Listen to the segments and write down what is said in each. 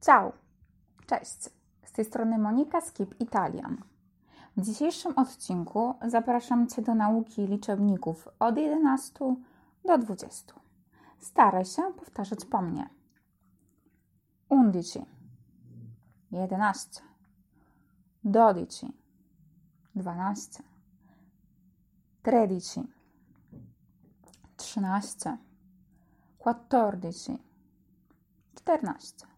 Ciao! Cześć! Z tej strony Monika Skip Italian. W dzisiejszym odcinku zapraszam Cię do nauki liczebników od 11 do 20. Staraj się powtarzać po mnie. 11 11 12 12 13 13 14 14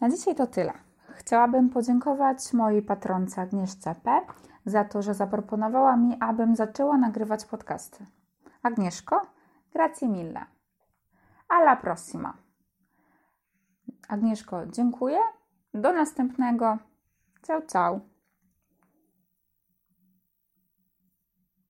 na dzisiaj to tyle. Chciałabym podziękować mojej patronce Agnieszce P. za to, że zaproponowała mi, abym zaczęła nagrywać podcasty. Agnieszko, grazie mille. Alla prossima. Agnieszko, dziękuję. Do następnego. Ciao, ciao.